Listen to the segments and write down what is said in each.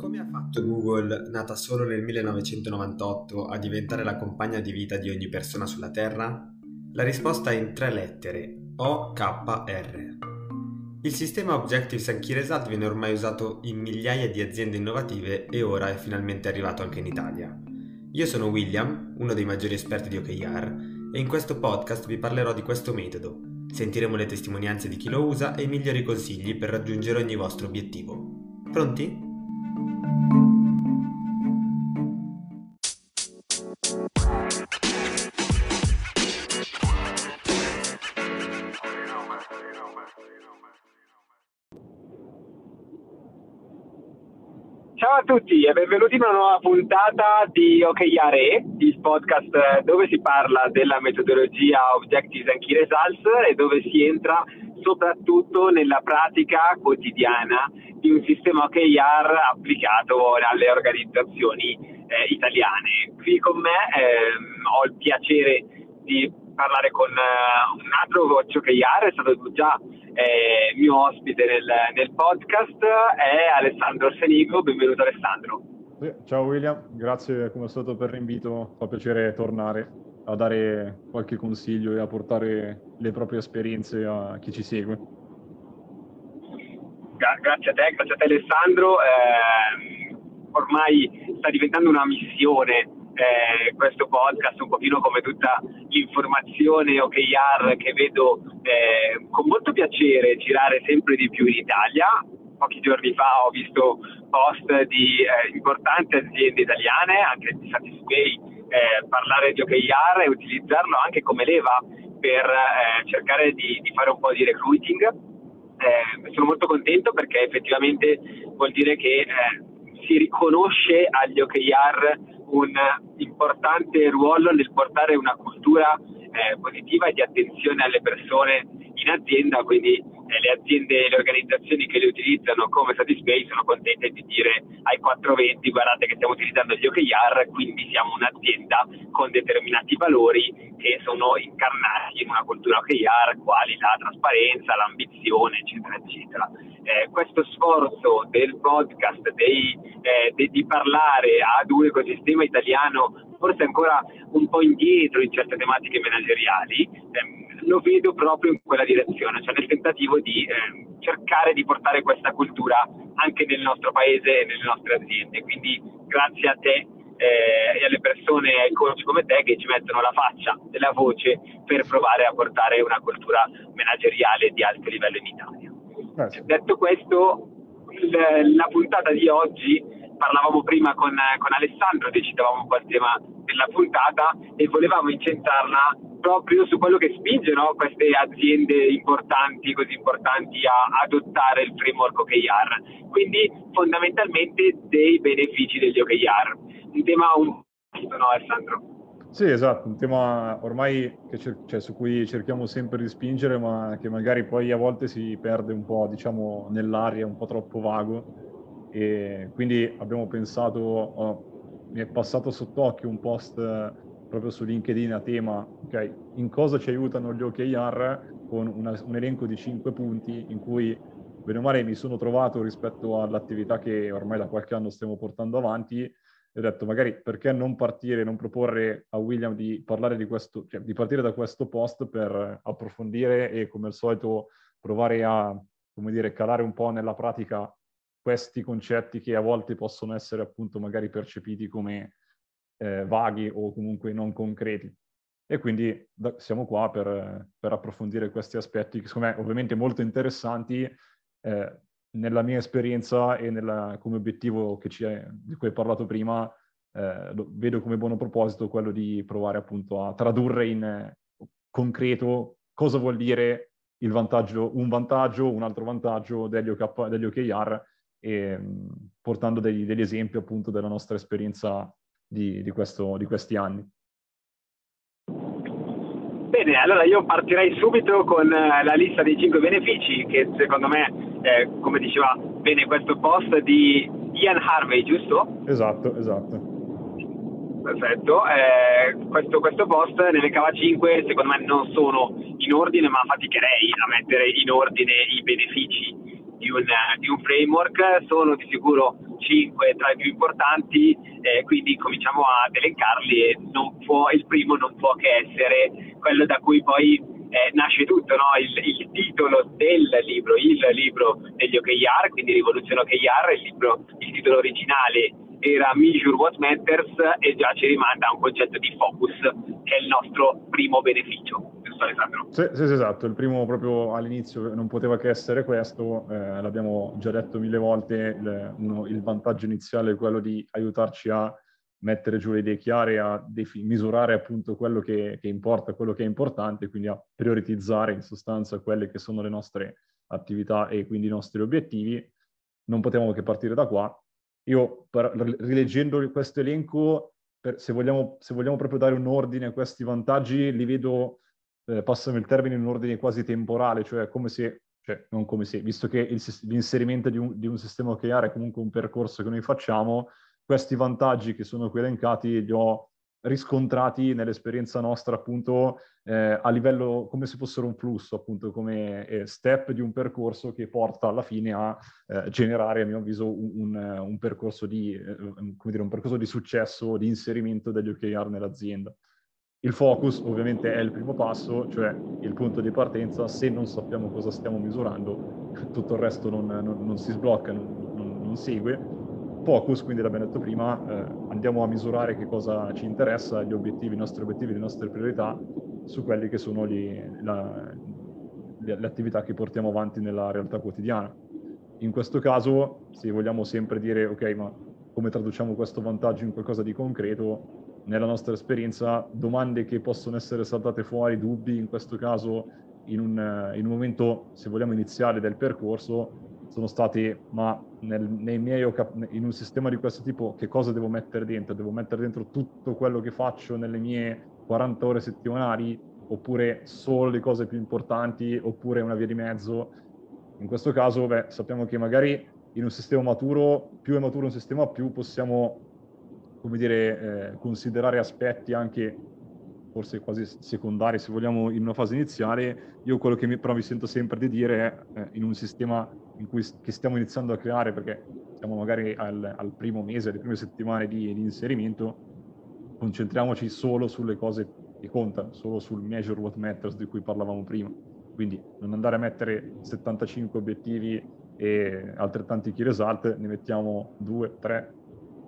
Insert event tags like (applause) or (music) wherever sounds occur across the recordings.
Come ha fatto Google, nata solo nel 1998, a diventare la compagna di vita di ogni persona sulla Terra? La risposta è in tre lettere, OKR. Il sistema Objectives and Key Result viene ormai usato in migliaia di aziende innovative e ora è finalmente arrivato anche in Italia. Io sono William, uno dei maggiori esperti di OKR, e in questo podcast vi parlerò di questo metodo. Sentiremo le testimonianze di chi lo usa e i migliori consigli per raggiungere ogni vostro obiettivo. Pronti? Tutti e benvenuti in una nuova puntata di OKRE, il podcast dove si parla della metodologia Objectives and Key Results e dove si entra soprattutto nella pratica quotidiana di un sistema OKR applicato alle organizzazioni eh, italiane. Qui con me eh, ho il piacere di parlare con uh, un altro coach OKR, è stato già eh, mio ospite nel, nel, podcast, è Alessandro Arsenigo. Benvenuto Alessandro. Ciao William, grazie come al solito per l'invito, fa piacere tornare a dare qualche consiglio e a portare le proprie esperienze a chi ci segue. Gra- grazie a te, grazie a te Alessandro. Eh, ormai sta diventando una missione eh, questo podcast un pochino come tutta l'informazione OKR che vedo eh, con molto piacere girare sempre di più in Italia. Pochi giorni fa ho visto post di eh, importanti aziende italiane, anche di Satispay, eh, parlare di OKR e utilizzarlo anche come leva per eh, cercare di, di, fare un po' di recruiting. Eh, sono molto contento perché effettivamente vuol dire che si riconosce agli OKR un importante ruolo nel portare una cultura eh, positiva e di attenzione alle persone in azienda, quindi le aziende e le organizzazioni che le utilizzano come Satisfay sono contente di dire ai 420 guardate che stiamo utilizzando gli OKR, quindi siamo un'azienda con determinati valori che sono incarnati in una cultura OKR, quali la trasparenza, l'ambizione, eccetera, eccetera. Eh, questo sforzo del podcast, dei, eh, de, di parlare ad un ecosistema italiano forse ancora un po' indietro in certe tematiche manageriali, ehm, lo vedo proprio in quella direzione, cioè nel tentativo di eh, cercare di portare questa cultura anche nel nostro paese e nelle nostre aziende. Quindi grazie a te eh, e alle persone, ai coach come te che ci mettono la faccia e la voce per provare a portare una cultura manageriale di alto livello in Italia. Grazie. Detto questo, il, la puntata di oggi parlavamo prima con, con Alessandro, decidevamo un po' il tema della puntata e volevamo incentrarla proprio su quello che spinge no, queste aziende importanti, così importanti, a adottare il framework OKR. Quindi fondamentalmente dei benefici degli OKR. Un tema un po' no Alessandro? Sì, esatto, un tema ormai cer- cioè, su cui cerchiamo sempre di spingere, ma che magari poi a volte si perde un po', diciamo, nell'aria, un po' troppo vago e quindi abbiamo pensato, oh, mi è passato sott'occhio un post eh, proprio su LinkedIn a tema, ok, in cosa ci aiutano gli OKR con una, un elenco di cinque punti in cui bene o male mi sono trovato rispetto all'attività che ormai da qualche anno stiamo portando avanti e ho detto magari perché non partire, non proporre a William di parlare di questo, cioè di partire da questo post per approfondire e come al solito provare a, dire, calare un po' nella pratica questi concetti che a volte possono essere appunto magari percepiti come eh, vaghi o comunque non concreti. E quindi da, siamo qua per, per, approfondire questi aspetti che secondo me ovviamente molto interessanti eh, nella mia esperienza e nella, come obiettivo è, di cui hai parlato prima, eh, lo, vedo come buono proposito quello di provare appunto a tradurre in eh, concreto cosa vuol dire il vantaggio, un vantaggio, un altro vantaggio degli, OK, degli OKR e mm, portando degli, degli, esempi appunto della nostra esperienza di, di, questo, di questi anni. Bene, allora io partirei subito con eh, la lista dei cinque benefici che secondo me, eh, come diceva bene questo post di Ian Harvey, giusto? Esatto, esatto. Perfetto, eh, questo, questo, post nelle cava 5 secondo me non sono in ordine ma faticherei a mettere in ordine i benefici di un, di un framework, sono di sicuro 5 tra i più importanti, eh, quindi cominciamo ad elencarli e può, il primo non può che essere quello da cui poi eh, nasce tutto, no? il, il, titolo del libro, il libro degli OKR, quindi Rivoluzione OKR, il, libro, il titolo originale era Measure What Matters e già ci rimanda a un concetto di focus che è il nostro primo beneficio. Giusto? Sì, sì, esatto, il primo proprio all'inizio non poteva che essere questo, eh, l'abbiamo già detto mille volte, il, uno, il vantaggio iniziale è quello di aiutarci a mettere giù le idee chiare, a defi- misurare appunto quello che, che, importa, quello che è importante, quindi a prioritizzare in sostanza quelle che sono le nostre attività e quindi i nostri obiettivi. Non potevamo che partire da qua io per, rileggendo questo elenco, per, se, vogliamo, se, vogliamo, proprio dare un ordine a questi vantaggi, li vedo, eh, passami il termine, in un ordine quasi temporale, cioè come se, cioè non come se, visto che il, l'inserimento di un, di un sistema OKR è comunque un percorso che noi facciamo, questi vantaggi che sono qui elencati li ho riscontrati nell'esperienza nostra appunto eh, a livello come se fossero un flusso appunto come eh, step di un percorso che porta alla fine a eh, generare a mio avviso un, un, un percorso di eh, come dire un percorso di successo di inserimento degli OKR nell'azienda il focus ovviamente è il primo passo cioè il punto di partenza. Se non sappiamo cosa stiamo misurando (laughs) tutto il resto non, non, non si sblocca non, non segue. Focus, quindi l'abbiamo detto prima, eh, andiamo a misurare che cosa ci interessa, gli obiettivi, i nostri obiettivi, le nostre priorità su quelle che sono gli, la, le, le, attività che portiamo avanti nella realtà quotidiana. In questo caso, se vogliamo sempre dire, ok, ma come traduciamo questo vantaggio in qualcosa di concreto, nella nostra esperienza, domande che possono essere saltate fuori, dubbi in questo caso, in un, in un momento, se vogliamo, iniziale del percorso, sono stati, ma nel, nei miei, in un sistema di questo tipo, che cosa devo mettere dentro? Devo mettere dentro tutto quello che faccio nelle mie 40 ore settimanali, oppure solo le cose più importanti, oppure una via di mezzo? In questo caso, beh, sappiamo che magari in un sistema maturo, più è maturo un sistema, più possiamo, come dire, eh, considerare aspetti anche forse quasi secondari, se vogliamo, in una fase iniziale. Io quello che mi, però mi sento sempre di dire è, eh, in un sistema in cui, che stiamo iniziando a creare, perché siamo magari al, al primo mese, alle prime settimane di, di, inserimento, concentriamoci solo sulle cose che contano, solo sul measure what matters di cui parlavamo prima. Quindi non andare a mettere 75 obiettivi e altrettanti key result, ne mettiamo 2, 3,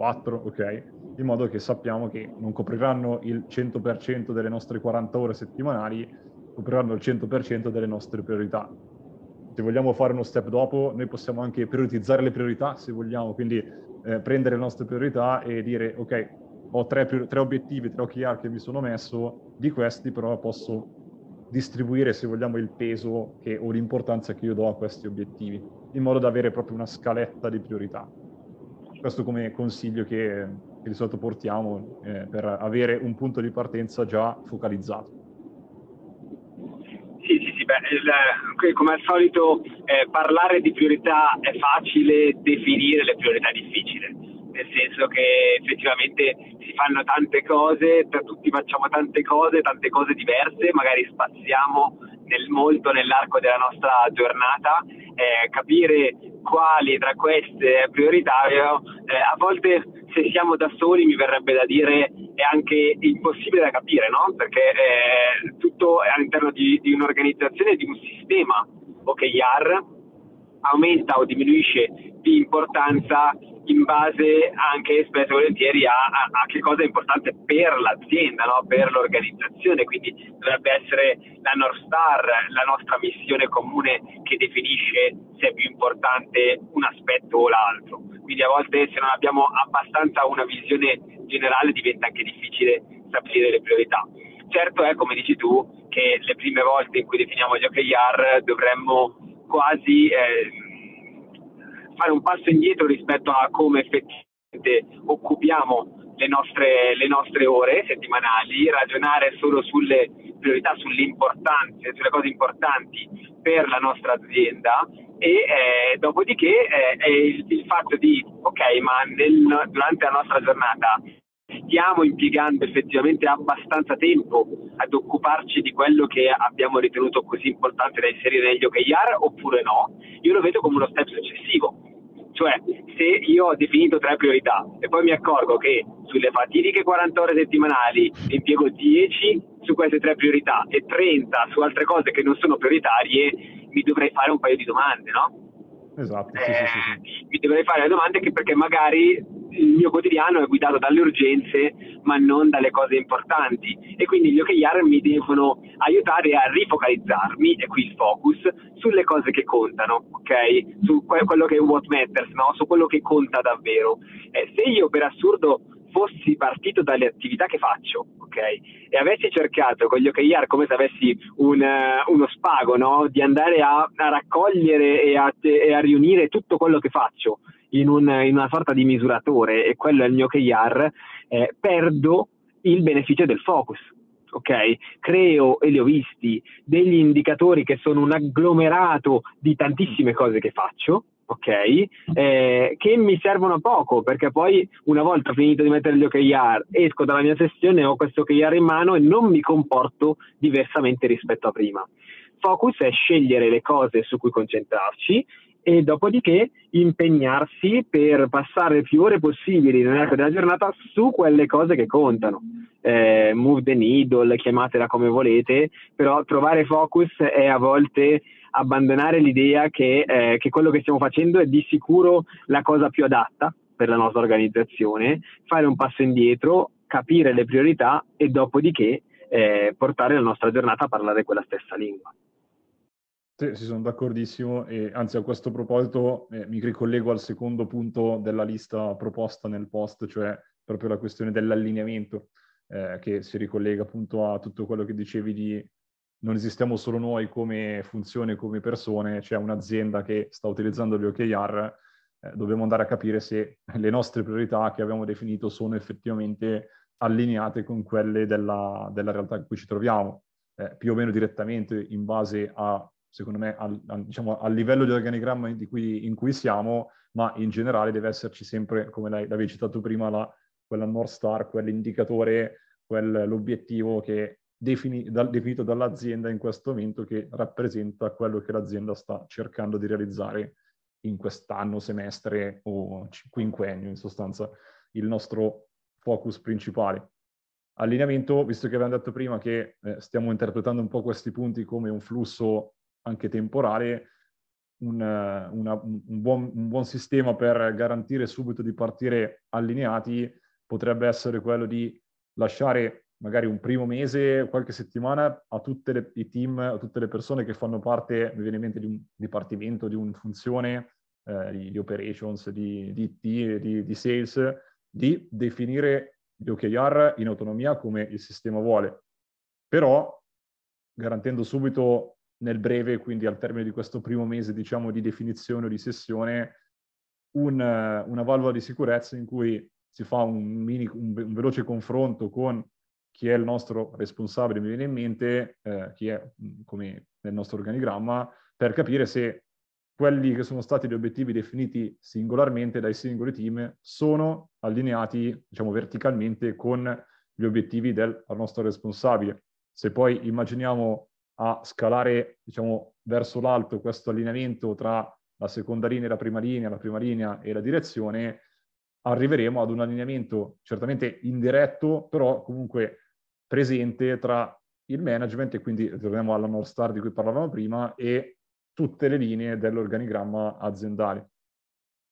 4, ok? In modo che sappiamo che non copriranno il 100% delle nostre 40 ore settimanali, copriranno il 100% delle nostre priorità se vogliamo fare uno step dopo, noi possiamo anche prioritizzare le priorità, se vogliamo, quindi eh, prendere le nostre priorità e dire, ok, ho tre, tre obiettivi, tre OKR che mi sono messo, di questi però posso distribuire, se vogliamo, il peso che, o l'importanza che io do a questi obiettivi, in modo da avere proprio una scaletta di priorità. Questo come consiglio che, che di solito portiamo eh, per avere un punto di partenza già focalizzato. Sì, sì, sì, beh, il, come al solito eh, parlare di priorità è facile, definire le priorità è difficile, nel senso che effettivamente si fanno tante cose, tra tutti facciamo tante cose, tante cose diverse, magari spaziamo nel, molto nell'arco della nostra giornata, eh, capire quali tra queste prioritarie, eh, a volte se siamo da soli mi verrebbe da dire è anche impossibile da capire, no? Perché eh, tutto è all'interno di, di un'organizzazione, di un sistema OKR aumenta o diminuisce di importanza in base anche spesso e volentieri a, a, a, che cosa è importante per l'azienda, no? per l'organizzazione, quindi dovrebbe essere la North Star, la nostra missione comune che definisce se è più importante un aspetto o l'altro. Quindi a volte se non abbiamo abbastanza una visione generale diventa anche difficile stabilire le priorità. Certo è, come dici tu, che le prime volte in cui definiamo gli OKR dovremmo quasi... Eh, fare un passo indietro rispetto a come effettivamente occupiamo le nostre, le nostre ore settimanali, ragionare solo sulle priorità, sulle importanze, sulle cose importanti per la nostra azienda e eh, dopodiché eh, è il, il, fatto di, ok, ma nel, durante la nostra giornata stiamo impiegando effettivamente abbastanza tempo ad occuparci di quello che abbiamo ritenuto così importante da inserire negli OKR oppure no, io lo vedo come uno step successivo. Cioè, se io ho definito tre priorità e poi mi accorgo che sulle fatidiche 40 ore settimanali impiego 10 su queste tre priorità e 30 su altre cose che non sono prioritarie, mi dovrei fare un paio di domande, no? Esatto, sì, eh, sì, sì, Mi dovrei fare le domande che perché magari il mio quotidiano è guidato dalle urgenze ma non dalle cose importanti e quindi gli OKR mi devono aiutare a rifocalizzarmi, e qui il focus, sulle cose che contano, ok? Su quello che è what matters, no? Su quello che conta davvero. Eh, se io per assurdo fossi partito dalle attività che faccio, ok? E avessi cercato con gli OKR come se avessi un, uh, uno spago, no? Di andare a, a raccogliere e a, e a, riunire tutto quello che faccio in, un, in, una sorta di misuratore e quello è il mio OKR, eh, perdo il beneficio del focus. Ok, creo e li ho visti degli indicatori che sono un agglomerato di tantissime cose che faccio, ok? Eh, che mi servono poco perché poi una volta finito di mettere gli OKR esco dalla mia sessione, ho questo OKR in mano e non mi comporto diversamente rispetto a prima. Focus è scegliere le cose su cui concentrarci e dopodiché impegnarsi per passare più ore possibili nell'arco della giornata su quelle cose che contano. Eh, move the needle, chiamatela come volete, però trovare focus è a volte abbandonare l'idea che, eh, che quello che stiamo facendo è di sicuro la cosa più adatta per la nostra organizzazione, fare un passo indietro, capire le priorità e dopodiché eh, portare la nostra giornata a parlare quella stessa lingua. Sì, sono d'accordissimo e anzi a questo proposito eh, mi ricollego al secondo punto della lista proposta nel post, cioè proprio la questione dell'allineamento, eh, che si ricollega appunto a tutto quello che dicevi di non esistiamo solo noi come funzione, come persone, c'è un'azienda che sta utilizzando gli OKR, eh, dobbiamo andare a capire se le nostre priorità che abbiamo definito sono effettivamente allineate con quelle della, della realtà in cui ci troviamo, eh, più o meno direttamente in base a, secondo me, al, al, diciamo, al livello di organigramma cui, in cui siamo, ma in generale deve esserci sempre, come l'avevi citato prima, la, quella North Star, quell'indicatore, quell'obiettivo che defini, da, definito dall'azienda in questo momento che rappresenta quello che l'azienda sta cercando di realizzare in quest'anno, semestre o quinquennio, in sostanza il nostro focus principale. Allineamento, visto che abbiamo detto prima che eh, stiamo interpretando un po' questi punti come un flusso anche temporale, un, una, un, buon, un buon sistema per garantire subito di partire allineati potrebbe essere quello di lasciare magari un primo mese, qualche settimana a tutti i team, a tutte le persone che fanno parte, mi viene in mente, di un dipartimento, di una funzione, eh, di, di, operations, di, di IT, di, di sales, di definire gli OKR in autonomia come il sistema vuole. Però garantendo subito nel breve, quindi al termine di questo primo mese, diciamo, di definizione o di sessione, un, una valvola di sicurezza in cui si fa un, mini, un, un veloce confronto con chi è il nostro responsabile, mi viene in mente, eh, chi è come nel nostro organigramma, per capire se quelli che sono stati gli obiettivi definiti singolarmente dai singoli team sono allineati, diciamo, verticalmente con gli obiettivi del nostro responsabile. Se poi immaginiamo a scalare, diciamo, verso l'alto questo allineamento tra la seconda linea e la prima linea, la prima linea e la direzione, arriveremo ad un allineamento certamente indiretto, però comunque presente tra il management, e quindi torniamo alla North Star di cui parlavamo prima, e tutte le linee dell'organigramma aziendale.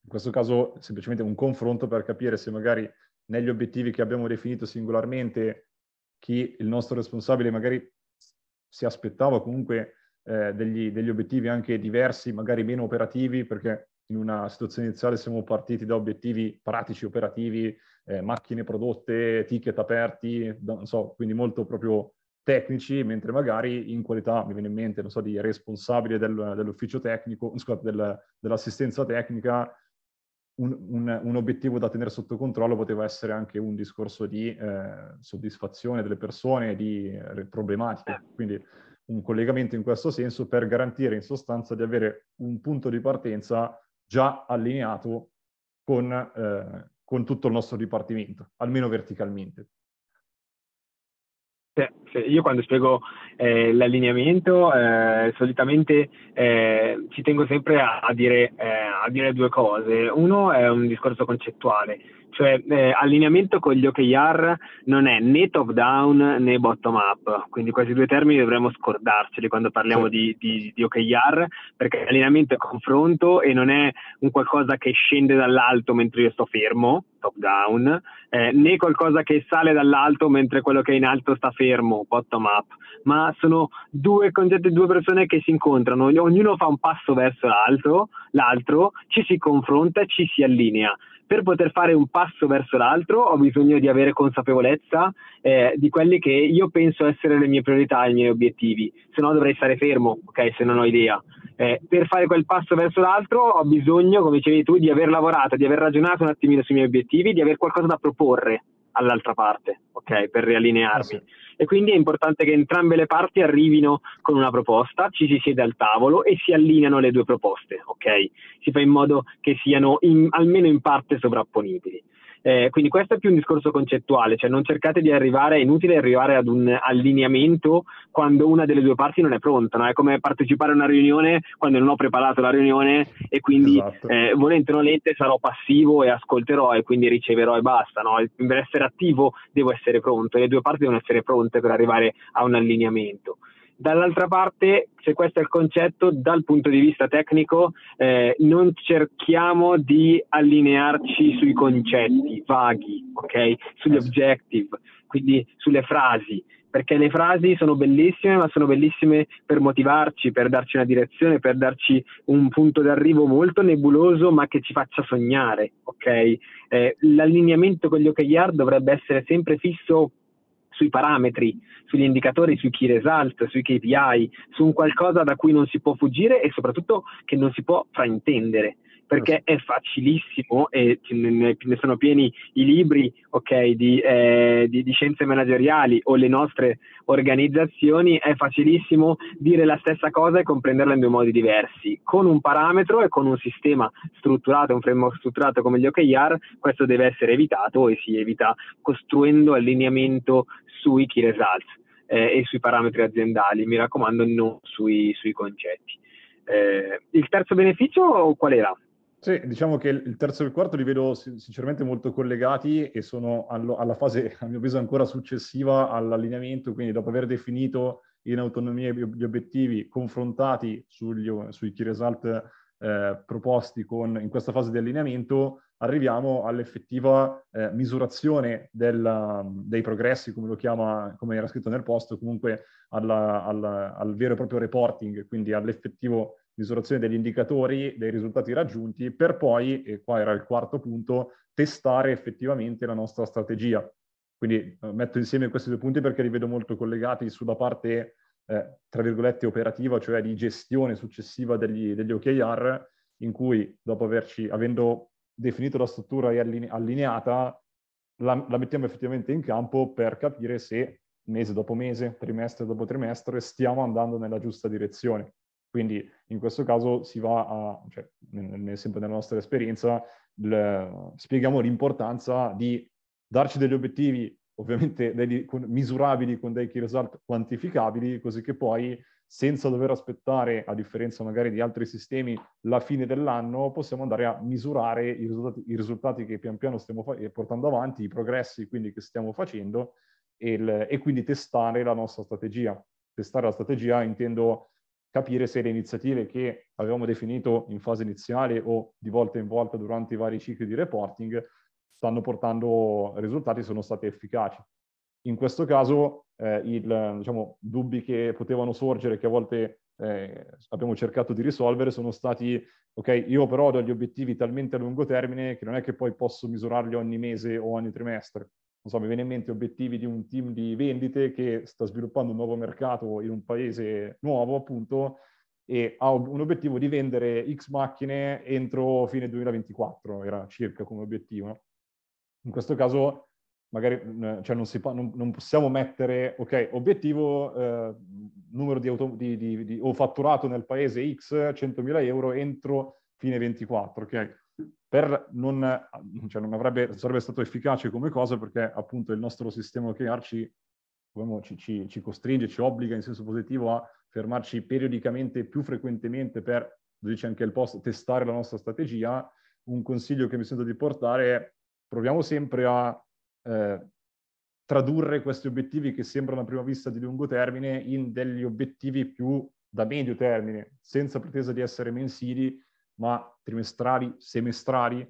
In questo caso semplicemente un confronto per capire se magari negli obiettivi che abbiamo definito singolarmente chi il nostro responsabile magari si aspettava comunque eh, degli, degli obiettivi anche diversi, magari meno operativi, perché in una situazione iniziale siamo partiti da obiettivi pratici, operativi, eh, macchine prodotte, ticket aperti, non so, quindi molto proprio tecnici, mentre magari in qualità, mi viene in mente, non so, di responsabile del, dell'ufficio tecnico, (laughs) scusate, del, dell'assistenza tecnica, un, un, un, obiettivo da tenere sotto controllo poteva essere anche un discorso di eh, soddisfazione delle persone, di eh, problematiche. Quindi un collegamento in questo senso per garantire in sostanza di avere un punto di partenza già allineato con, eh, con tutto il nostro dipartimento, almeno verticalmente. Sì, io quando spiego eh, l'allineamento eh, solitamente eh, ci tengo sempre a, a, dire, eh, a dire due cose. Uno è un discorso concettuale, cioè eh, allineamento con gli OKR non è né top down né bottom up, quindi questi due termini dovremmo scordarceli quando parliamo sì. di, di, di, OKR, perché allineamento è confronto e non è un qualcosa che scende dall'alto mentre io sto fermo, top down, eh, né qualcosa che sale dall'alto mentre quello che è in alto sta fermo, bottom up, ma sono due concetti, due persone che si incontrano, ognuno fa un passo verso l'altro, l'altro ci si confronta ci si allinea. Per poter fare un passo verso l'altro ho bisogno di avere consapevolezza eh, di quelli che io penso essere le mie priorità, i miei obiettivi, se no dovrei stare fermo, ok, se non ho idea. Eh, per fare quel passo verso l'altro ho bisogno, come dicevi tu, di aver lavorato, di aver ragionato un attimino sui miei obiettivi, di avere qualcosa da proporre all'altra parte, ok, per riallinearmi. Ah, sì. E quindi è importante che entrambe le parti arrivino con una proposta, ci si siede al tavolo e si allineano le due proposte, ok? Si fa in modo che siano in, almeno in parte sovrapponibili. Eh, quindi questo è più un discorso concettuale, cioè non cercate di arrivare, è inutile arrivare ad un allineamento quando una delle due parti non è pronta, no? è come partecipare a una riunione quando non ho preparato la riunione e quindi esatto. eh, volente o nolente sarò passivo e ascolterò e quindi riceverò e basta, no? per essere attivo devo essere pronto e le due parti devono essere pronte per arrivare a un allineamento. Dall'altra parte, se questo è il concetto, dal punto di vista tecnico, eh, non cerchiamo di allinearci sui concetti vaghi, ok? Sugli objective, quindi sulle frasi, perché le frasi sono bellissime, ma sono bellissime per motivarci, per darci una direzione, per darci un punto d'arrivo molto nebuloso, ma che ci faccia sognare, ok? Eh, l'allineamento con gli OKR dovrebbe essere sempre fisso sui parametri, sugli indicatori, sui key result, sui KPI, su un qualcosa da cui non si può fuggire e soprattutto che non si può fraintendere perché è facilissimo e ne, sono pieni i libri okay, di, eh, di, di, scienze manageriali o le nostre organizzazioni, è facilissimo dire la stessa cosa e comprenderla in due modi diversi. Con un parametro e con un sistema strutturato, un framework strutturato come gli OKR, questo deve essere evitato e si evita costruendo allineamento sui key results eh, e sui parametri aziendali, mi raccomando non sui, sui concetti. Eh, il terzo beneficio qual era? Sì, diciamo che il terzo e il quarto li vedo sinceramente molto collegati e sono alla fase, a mio avviso, ancora successiva all'allineamento, quindi dopo aver definito in autonomia gli obiettivi confrontati sugli, sui key result eh, proposti con, in questa fase di allineamento, arriviamo all'effettiva eh, misurazione della, dei progressi, come lo chiama, come era scritto nel post, comunque alla, alla, al vero e proprio reporting, quindi all'effettivo misurazione degli indicatori, dei risultati raggiunti, per poi, e qua era il quarto punto, testare effettivamente la nostra strategia. Quindi eh, metto insieme questi due punti perché li vedo molto collegati sulla parte, eh, tra virgolette, operativa, cioè di gestione successiva degli, degli OKR, in cui dopo averci, avendo definito la struttura e alline- allineata, la, la mettiamo effettivamente in campo per capire se mese dopo mese, trimestre dopo trimestre, stiamo andando nella giusta direzione. Quindi in questo caso si va a, cioè, nel, sempre nella nostra esperienza, le, spieghiamo l'importanza di darci degli obiettivi ovviamente degli, con, misurabili con dei key result quantificabili, così che poi senza dover aspettare, a differenza magari di altri sistemi, la fine dell'anno, possiamo andare a misurare i risultati, i risultati che pian piano stiamo fa- portando avanti, i progressi quindi che stiamo facendo e, il, e quindi testare la nostra strategia. Testare la strategia intendo capire se le iniziative che avevamo definito in fase iniziale o di volta in volta durante i vari cicli di reporting stanno portando risultati, sono state efficaci. In questo caso eh, i diciamo, dubbi che potevano sorgere, che a volte eh, abbiamo cercato di risolvere, sono stati, ok, io però ho degli obiettivi talmente a lungo termine che non è che poi posso misurarli ogni mese o ogni trimestre non so, mi viene in mente obiettivi di un team di vendite che sta sviluppando un nuovo mercato in un paese nuovo, appunto, e ha un obiettivo di vendere X macchine entro fine 2024, era circa come obiettivo. In questo caso magari cioè non, si, non, non, possiamo mettere, ok, obiettivo, eh, numero di, auto, di, di, di, o fatturato nel paese X, 100.000 euro entro fine 24, ok? Per non, cioè non avrebbe, sarebbe stato efficace come cosa perché appunto il nostro sistema OKR ci, ci, ci, costringe, ci obbliga in senso positivo a fermarci periodicamente, più frequentemente per, lo dice anche il post, testare la nostra strategia. Un consiglio che mi sento di portare è proviamo sempre a eh, tradurre questi obiettivi che sembrano a prima vista di lungo termine in degli obiettivi più da medio termine, senza pretesa di essere mensili, ma trimestrali, semestrali,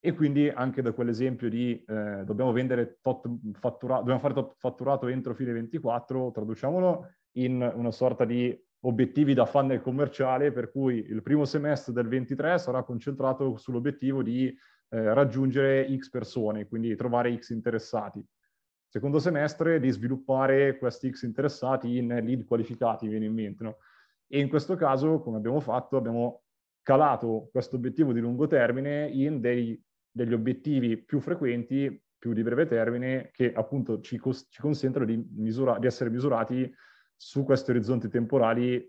e quindi anche da quell'esempio di eh, dobbiamo fatturato, dobbiamo fare tot fatturato entro fine 24, traduciamolo in una sorta di obiettivi da funnel commerciale, per cui il primo semestre del 23 sarà concentrato sull'obiettivo di eh, raggiungere X persone, quindi trovare X interessati. Secondo semestre di sviluppare questi X interessati in lead qualificati, viene in mente. No? E in questo caso, come abbiamo fatto, abbiamo calato questo obiettivo di lungo termine in dei, degli obiettivi più frequenti, più di breve termine, che appunto ci, cos- ci consentono di, misura- di essere misurati su questi orizzonti temporali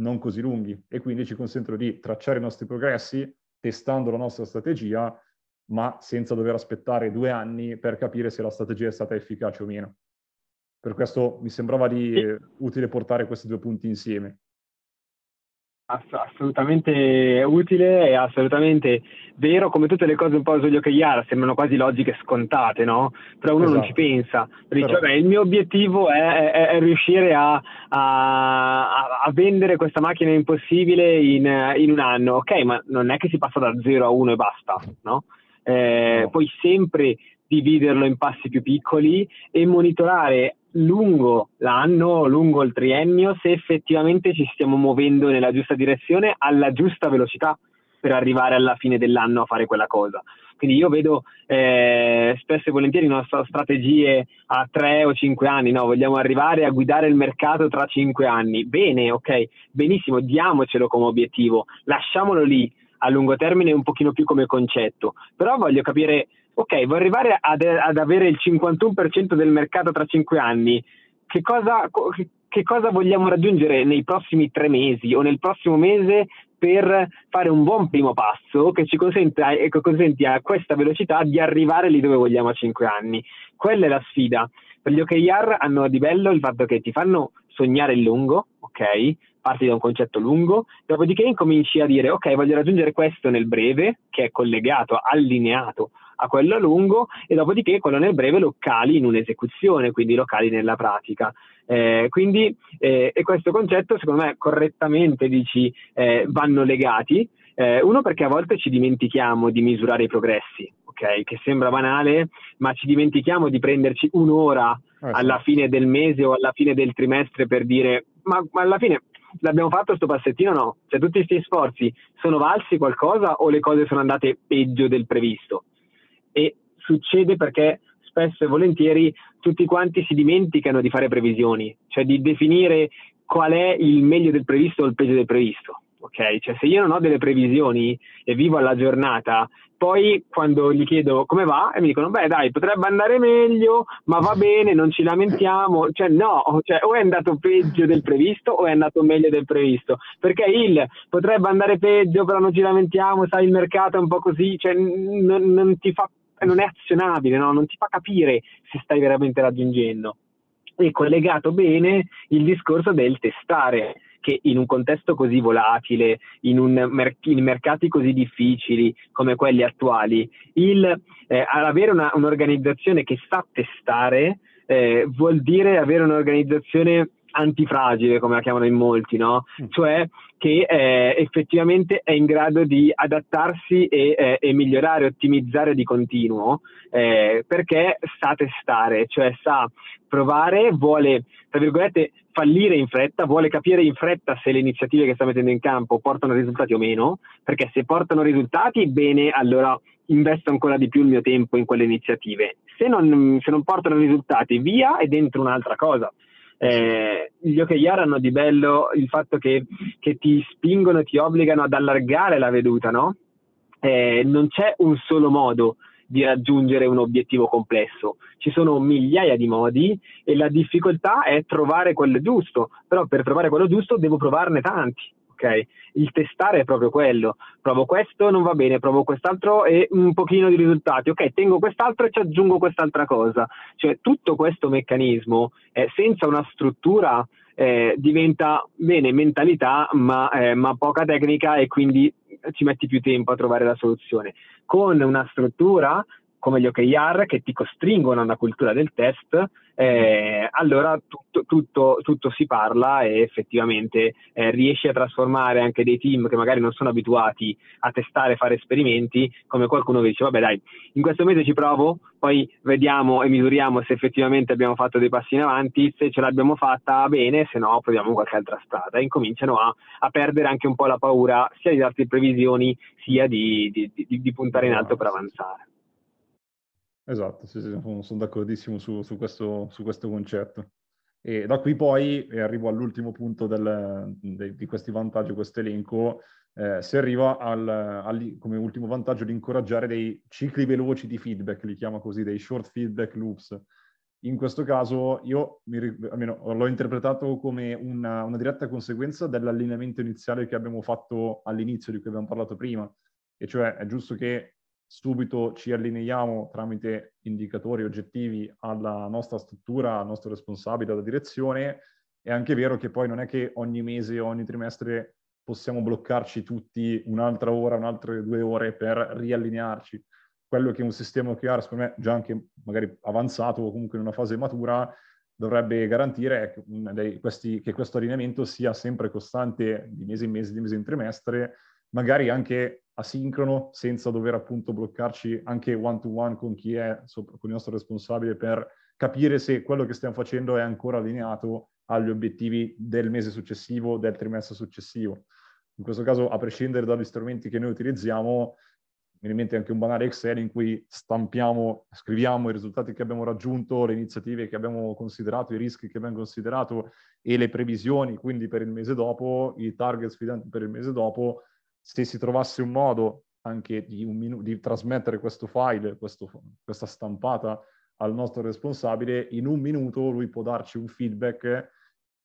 non così lunghi. E quindi ci consentono di tracciare i nostri progressi testando la nostra strategia, ma senza dover aspettare due anni per capire se la strategia è stata efficace o meno. Per questo mi sembrava di, eh, utile portare questi due punti insieme assolutamente utile e assolutamente vero, come tutte le cose un po' sugli OKR sembrano quasi logiche scontate, no? Però uno esatto. non ci pensa, dice, Però... vabbè, il mio obiettivo è, è, è riuscire a, a, a, vendere questa macchina impossibile in, in, un anno, ok, ma non è che si passa da 0 a 1 e basta, no? Eh, no. Puoi sempre dividerlo in passi più piccoli e monitorare lungo l'anno, lungo il triennio, se effettivamente ci stiamo muovendo nella giusta direzione, alla giusta velocità per arrivare alla fine dell'anno a fare quella cosa. Quindi io vedo eh, spesso e volentieri le nostre strategie a tre o cinque anni, no? vogliamo arrivare a guidare il mercato tra cinque anni. Bene, ok, benissimo, diamocelo come obiettivo, lasciamolo lì a lungo termine un pochino più come concetto, però voglio capire ok, vuoi arrivare ad, ad, avere il 51% del mercato tra 5 anni, che cosa, che cosa vogliamo raggiungere nei prossimi tre mesi o nel prossimo mese per fare un buon primo passo che ci consenta, e consenti a questa velocità di arrivare lì dove vogliamo a 5 anni. Quella è la sfida. Per gli OKR hanno di bello il fatto che ti fanno sognare il lungo, ok? Parti da un concetto lungo, dopodiché incominci a dire ok, voglio raggiungere questo nel breve, che è collegato, allineato a quello a lungo e dopodiché quello nel breve lo cali in un'esecuzione, quindi lo cali nella pratica. Eh, quindi, eh, e questo concetto secondo me correttamente dici eh, vanno legati, eh, uno perché a volte ci dimentichiamo di misurare i progressi, ok? Che sembra banale, ma ci dimentichiamo di prenderci un'ora eh, alla fine del mese o alla fine del trimestre per dire ma, ma alla fine l'abbiamo fatto sto passettino o no? Cioè tutti questi sforzi sono valsi qualcosa o le cose sono andate peggio del previsto? E succede perché spesso e volentieri tutti quanti si dimenticano di fare previsioni, cioè di definire qual è il meglio del previsto o il peggio del previsto. Ok, cioè se io non ho delle previsioni e vivo alla giornata, poi quando gli chiedo come va e mi dicono beh dai potrebbe andare meglio, ma va bene, non ci lamentiamo, cioè no, cioè, o è andato peggio del previsto o è andato meglio del previsto, perché il potrebbe andare peggio però non ci lamentiamo, sai il mercato è un po' così, cioè n- non ti fa non è azionabile, no? non ti fa capire se stai veramente raggiungendo. E collegato bene il discorso del testare, che in un contesto così volatile, in, mer- in mercati così difficili come quelli attuali, il, eh, avere una, un'organizzazione che sa testare eh, vuol dire avere un'organizzazione antifragile, come la chiamano in molti, no? Mm. Cioè che eh, effettivamente è in grado di adattarsi e, eh, e migliorare, ottimizzare di continuo, eh, perché sa testare, cioè sa provare, vuole, tra virgolette, fallire in fretta, vuole capire in fretta se le iniziative che sta mettendo in campo portano risultati o meno, perché se portano risultati, bene, allora investo ancora di più il mio tempo in quelle iniziative. Se non, se non portano risultati, via e dentro un'altra cosa. Eh, gli OKR hanno di bello il fatto che, che, ti spingono, ti obbligano ad allargare la veduta, no? Eh, non c'è un solo modo di raggiungere un obiettivo complesso, ci sono migliaia di modi e la difficoltà è trovare quello giusto, però per trovare quello giusto devo provarne tanti. Ok? Il testare è proprio quello. Provo questo, non va bene, provo quest'altro e un pochino di risultati. Ok, tengo quest'altro e ci aggiungo quest'altra cosa. Cioè, tutto questo meccanismo, eh, senza una struttura, eh, diventa bene mentalità, ma, eh, ma poca tecnica e quindi ci metti più tempo a trovare la soluzione. Con una struttura come gli OKR che ti costringono a una cultura del test, eh, allora tutto, tutto, tutto, si parla e effettivamente eh, riesci a trasformare anche dei team che magari non sono abituati a testare, fare esperimenti, come qualcuno che dice vabbè dai, in questo mese ci provo, poi vediamo e misuriamo se effettivamente abbiamo fatto dei passi in avanti, se ce l'abbiamo fatta bene, se no proviamo qualche altra strada e incominciano a, a perdere anche un po' la paura sia di darti previsioni sia di, di, di, di puntare in alto per avanzare. Esatto, sì, sì, sono d'accordissimo su, su, questo, su, questo, concetto. E da qui poi e arrivo all'ultimo punto del, de, di questi vantaggi, questo elenco, eh, si arriva al, al, come ultimo vantaggio di incoraggiare dei cicli veloci di feedback, li chiama così, dei short feedback loops. In questo caso io mi, almeno, l'ho interpretato come una, una diretta conseguenza dell'allineamento iniziale che abbiamo fatto all'inizio, di cui abbiamo parlato prima, e cioè è giusto che subito ci allineiamo tramite indicatori oggettivi alla nostra struttura, al nostro responsabile, alla direzione. È anche vero che poi non è che ogni mese o ogni trimestre possiamo bloccarci tutti un'altra ora, un'altra due ore per riallinearci. Quello che un sistema OKR, secondo me, già anche magari avanzato o comunque in una fase matura, dovrebbe garantire che questo allineamento sia sempre costante di mese in mese, di mese in trimestre, magari anche asincrono, senza dover appunto bloccarci anche one to one con chi è, con il nostro responsabile per capire se quello che stiamo facendo è ancora allineato agli obiettivi del mese successivo, del trimestre successivo. In questo caso, a prescindere dagli strumenti che noi utilizziamo, mi viene in mente anche un banale Excel in cui stampiamo, scriviamo i risultati che abbiamo raggiunto, le iniziative che abbiamo considerato, i rischi che abbiamo considerato e le previsioni, quindi per il mese dopo, i target sfidanti per il mese dopo, se si trovasse un modo anche di, un minu- di trasmettere questo file, questo, questa stampata al nostro responsabile, in un minuto lui può darci un feedback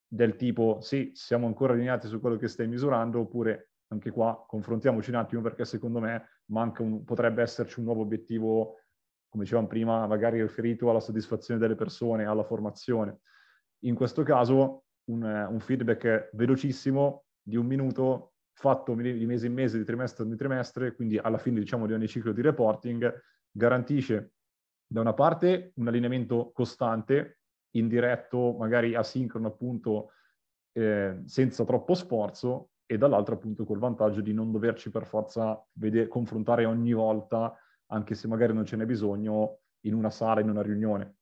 del tipo sì, siamo ancora allineati su quello che stai misurando, oppure anche qua confrontiamoci un attimo perché secondo me un, potrebbe esserci un nuovo obiettivo, come dicevamo prima, magari riferito alla soddisfazione delle persone, alla formazione. In questo caso un, un feedback velocissimo di un minuto fatto di mese in mese, di trimestre in trimestre, quindi alla fine diciamo di ogni ciclo di reporting, garantisce da una parte un allineamento costante, indiretto, magari asincrono appunto, eh, senza troppo sforzo, e dall'altro appunto col vantaggio di non doverci per forza vedere, confrontare ogni volta, anche se magari non ce n'è bisogno, in una sala, in una riunione.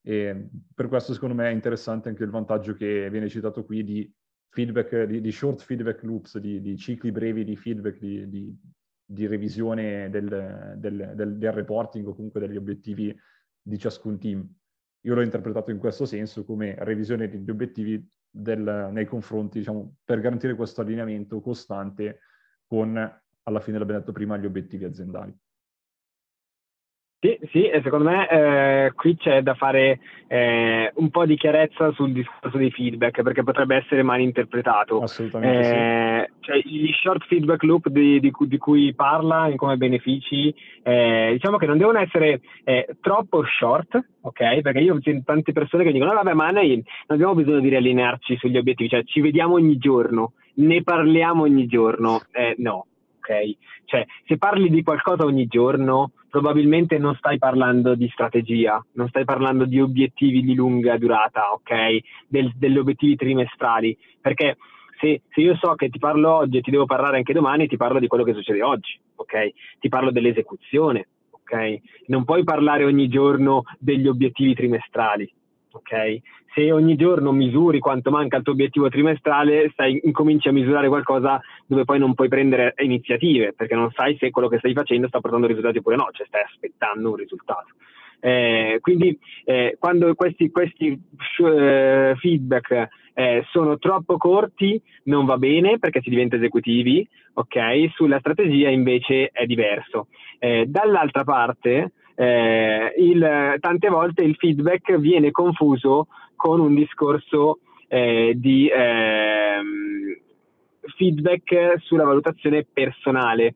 E per questo secondo me è interessante anche il vantaggio che viene citato qui di feedback, di, di short feedback loops, di, di, cicli brevi di feedback, di, di revisione del, del, del, del, reporting o comunque degli obiettivi di ciascun team. Io l'ho interpretato in questo senso come revisione degli obiettivi nei confronti, diciamo, per garantire questo allineamento costante con, alla fine l'abbiamo detto prima, gli obiettivi aziendali. Sì, sì, e secondo me eh, qui c'è da fare eh, un po' di chiarezza sul discorso dei feedback, perché potrebbe essere mal interpretato. Assolutamente eh, sì. Cioè, gli short feedback loop di, di, di cui parla come benefici, eh, diciamo che non devono essere eh, troppo short, ok? Perché io ho tante persone che dicono, no, vabbè, ma noi non abbiamo bisogno di riallinearci sugli obiettivi, cioè ci vediamo ogni giorno, ne parliamo ogni giorno. Eh, no, Cioè, se parli di qualcosa ogni giorno, probabilmente non stai parlando di strategia, non stai parlando di obiettivi di lunga durata, ok? Del, degli obiettivi trimestrali, perché se, se, io so che ti parlo oggi e ti devo parlare anche domani, ti parlo di quello che succede oggi, ok? Ti parlo dell'esecuzione, ok? Non puoi parlare ogni giorno degli obiettivi trimestrali, ok? Se ogni giorno misuri quanto manca il tuo obiettivo trimestrale, stai, incominci a misurare qualcosa dove poi non puoi prendere iniziative, perché non sai se quello che stai facendo sta portando risultati oppure no, cioè stai aspettando un risultato. Eh, quindi eh, quando questi, questi eh, feedback eh, sono troppo corti non va bene perché si diventa esecutivi, ok? Sulla strategia invece è diverso. Eh, dall'altra parte eh, il, tante volte il feedback viene confuso con un discorso eh, di ehm, feedback sulla valutazione personale,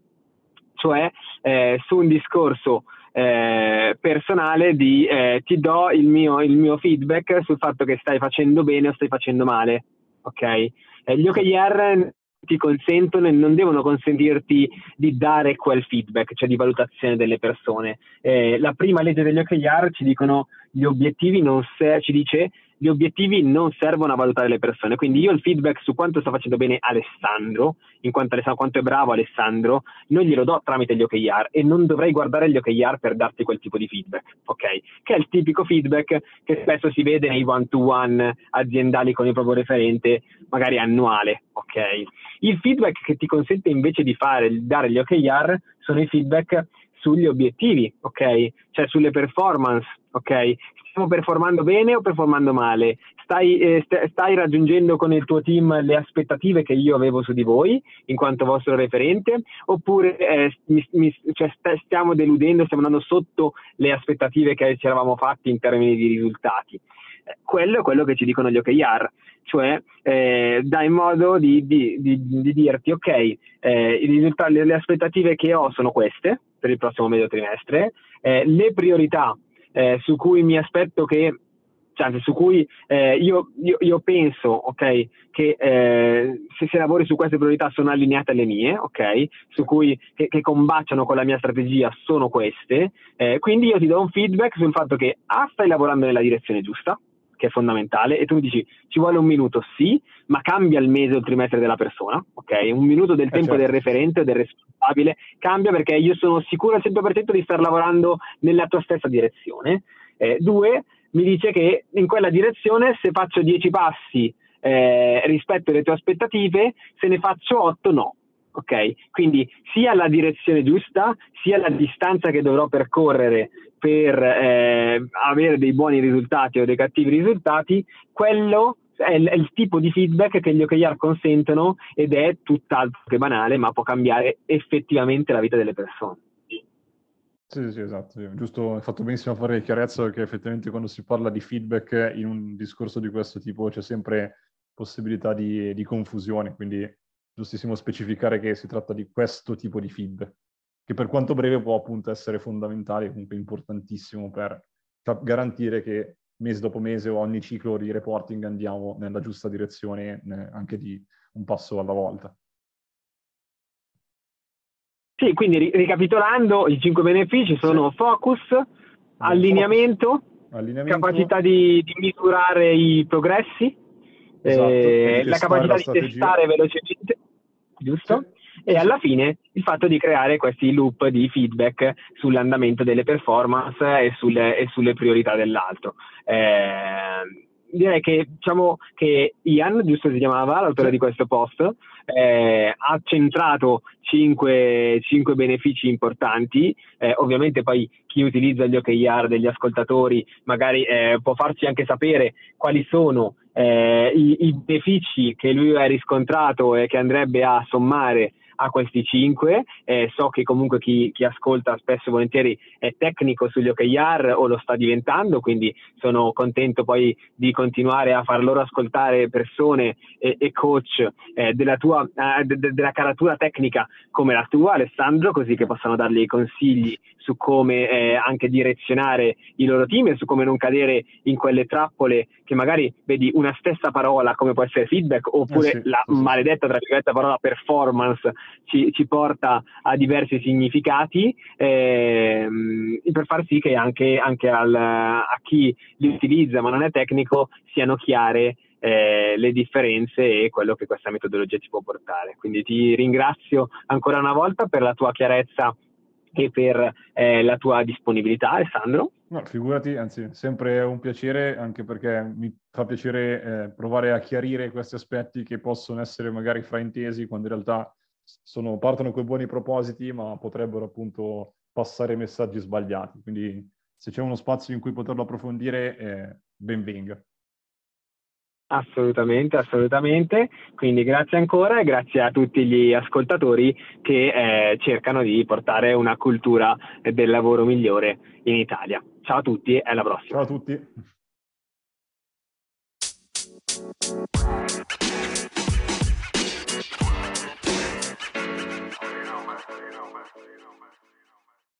cioè eh, su un discorso eh, personale di eh, ti do il mio, il mio, feedback sul fatto che stai facendo bene o stai facendo male. Ok? Eh, gli OKR ti consentono e non devono consentirti di dare quel feedback, cioè di valutazione delle persone. Eh, la prima legge degli OKR ci dicono gli obiettivi non se- ci dice gli obiettivi non servono a valutare le persone. Quindi io il feedback su quanto sta facendo bene Alessandro, in quanto Alessandro, quanto è bravo Alessandro, non glielo do tramite gli OKR e non dovrei guardare gli OKR per darti quel tipo di feedback, ok? Che è il tipico feedback che spesso si vede nei one-to-one aziendali con il proprio referente, magari annuale, ok? Il feedback che ti consente invece di fare, dare gli OKR sono i feedback sugli obiettivi, ok? Cioè sulle performance, ok? Stiamo performando bene o performando male? Stai, eh, st- stai, raggiungendo con il tuo team le aspettative che io avevo su di voi in quanto vostro referente? Oppure eh, mi, mi, cioè st- stiamo deludendo, stiamo andando sotto le aspettative che ci eravamo fatti in termini di risultati? Quello è quello che ci dicono gli OKR, cioè eh, dai modo di, di, di, di dirti ok, eh, le, le aspettative che ho sono queste, per il prossimo medio trimestre, eh, le priorità eh, su cui mi aspetto che cioè, su cui eh, io, io, io, penso okay, che eh, se, se, lavori su queste priorità sono allineate alle mie, okay, su cui, che, che, combaciano con la mia strategia sono queste, eh, quindi io ti do un feedback sul fatto che A stai lavorando nella direzione giusta, che è fondamentale, e tu mi dici ci vuole un minuto, sì, ma cambia il mese o il trimestre della persona, ok? Un minuto del eh tempo certo. del referente o del responsabile cambia perché io sono sicuro al 100% di star lavorando nella tua stessa direzione. Eh, due, mi dice che in quella direzione se faccio 10 passi eh, rispetto alle tue aspettative, se ne faccio 8 no. Ok? Quindi sia la direzione giusta, sia la distanza che dovrò percorrere per eh, avere dei buoni risultati o dei cattivi risultati, quello è il, è il, tipo di feedback che gli OKR consentono ed è tutt'altro che banale, ma può cambiare effettivamente la vita delle persone. Sì, sì, esatto. Giusto, hai fatto benissimo fare chiarezza che effettivamente quando si parla di feedback in un discorso di questo tipo c'è sempre possibilità di, di confusione, quindi giustissimo specificare che si tratta di questo tipo di feedback che per quanto breve può appunto essere fondamentale, comunque importantissimo per garantire che mese dopo mese o ogni ciclo di reporting andiamo nella giusta direzione anche di un passo alla volta. Sì, quindi ricapitolando, i cinque benefici sono sì. focus, allineamento, allineamento, capacità di, di, misurare i progressi, esatto, eh, la capacità la di testare velocemente, giusto? Sì e alla fine il fatto di creare questi loop di feedback sull'andamento delle performance e sulle, e sulle priorità dell'altro. Eh, direi che diciamo che Ian, giusto si chiamava, l'autore di questo post, eh, ha centrato cinque, cinque benefici importanti. Eh, ovviamente poi chi utilizza gli OKR degli ascoltatori magari eh, può farci anche sapere quali sono eh, i, i benefici che lui ha riscontrato e che andrebbe a sommare a questi cinque. Eh, so che comunque chi, chi, ascolta spesso e volentieri è tecnico sugli OKR o lo sta diventando, quindi sono contento poi di continuare a far loro ascoltare persone e, e coach eh, della, tua, eh, de, della caratura tecnica come la tua, Alessandro, così che possano dargli consigli su come eh, anche direzionare i loro team e su come non cadere in quelle trappole che magari vedi una stessa parola come può essere feedback oppure eh sì, la sì. maledetta tra virgolette parola performance ci, ci porta a diversi significati ehm, per far sì che anche, anche al, a chi li utilizza ma non è tecnico siano chiare eh, le differenze e quello che questa metodologia ci può portare. Quindi ti ringrazio ancora una volta per la tua chiarezza e per eh, la tua disponibilità, Alessandro. No, figurati, anzi, sempre un piacere, anche perché mi fa piacere eh, provare a chiarire questi aspetti che possono essere magari fraintesi quando in realtà sono, partono con buoni propositi, ma potrebbero appunto passare messaggi sbagliati. Quindi se c'è uno spazio in cui poterlo approfondire, eh, ben venga. Assolutamente, assolutamente. Quindi grazie ancora e grazie a tutti gli ascoltatori che eh, cercano di portare una cultura del lavoro migliore in Italia. Ciao a tutti e alla prossima. Ciao a tutti.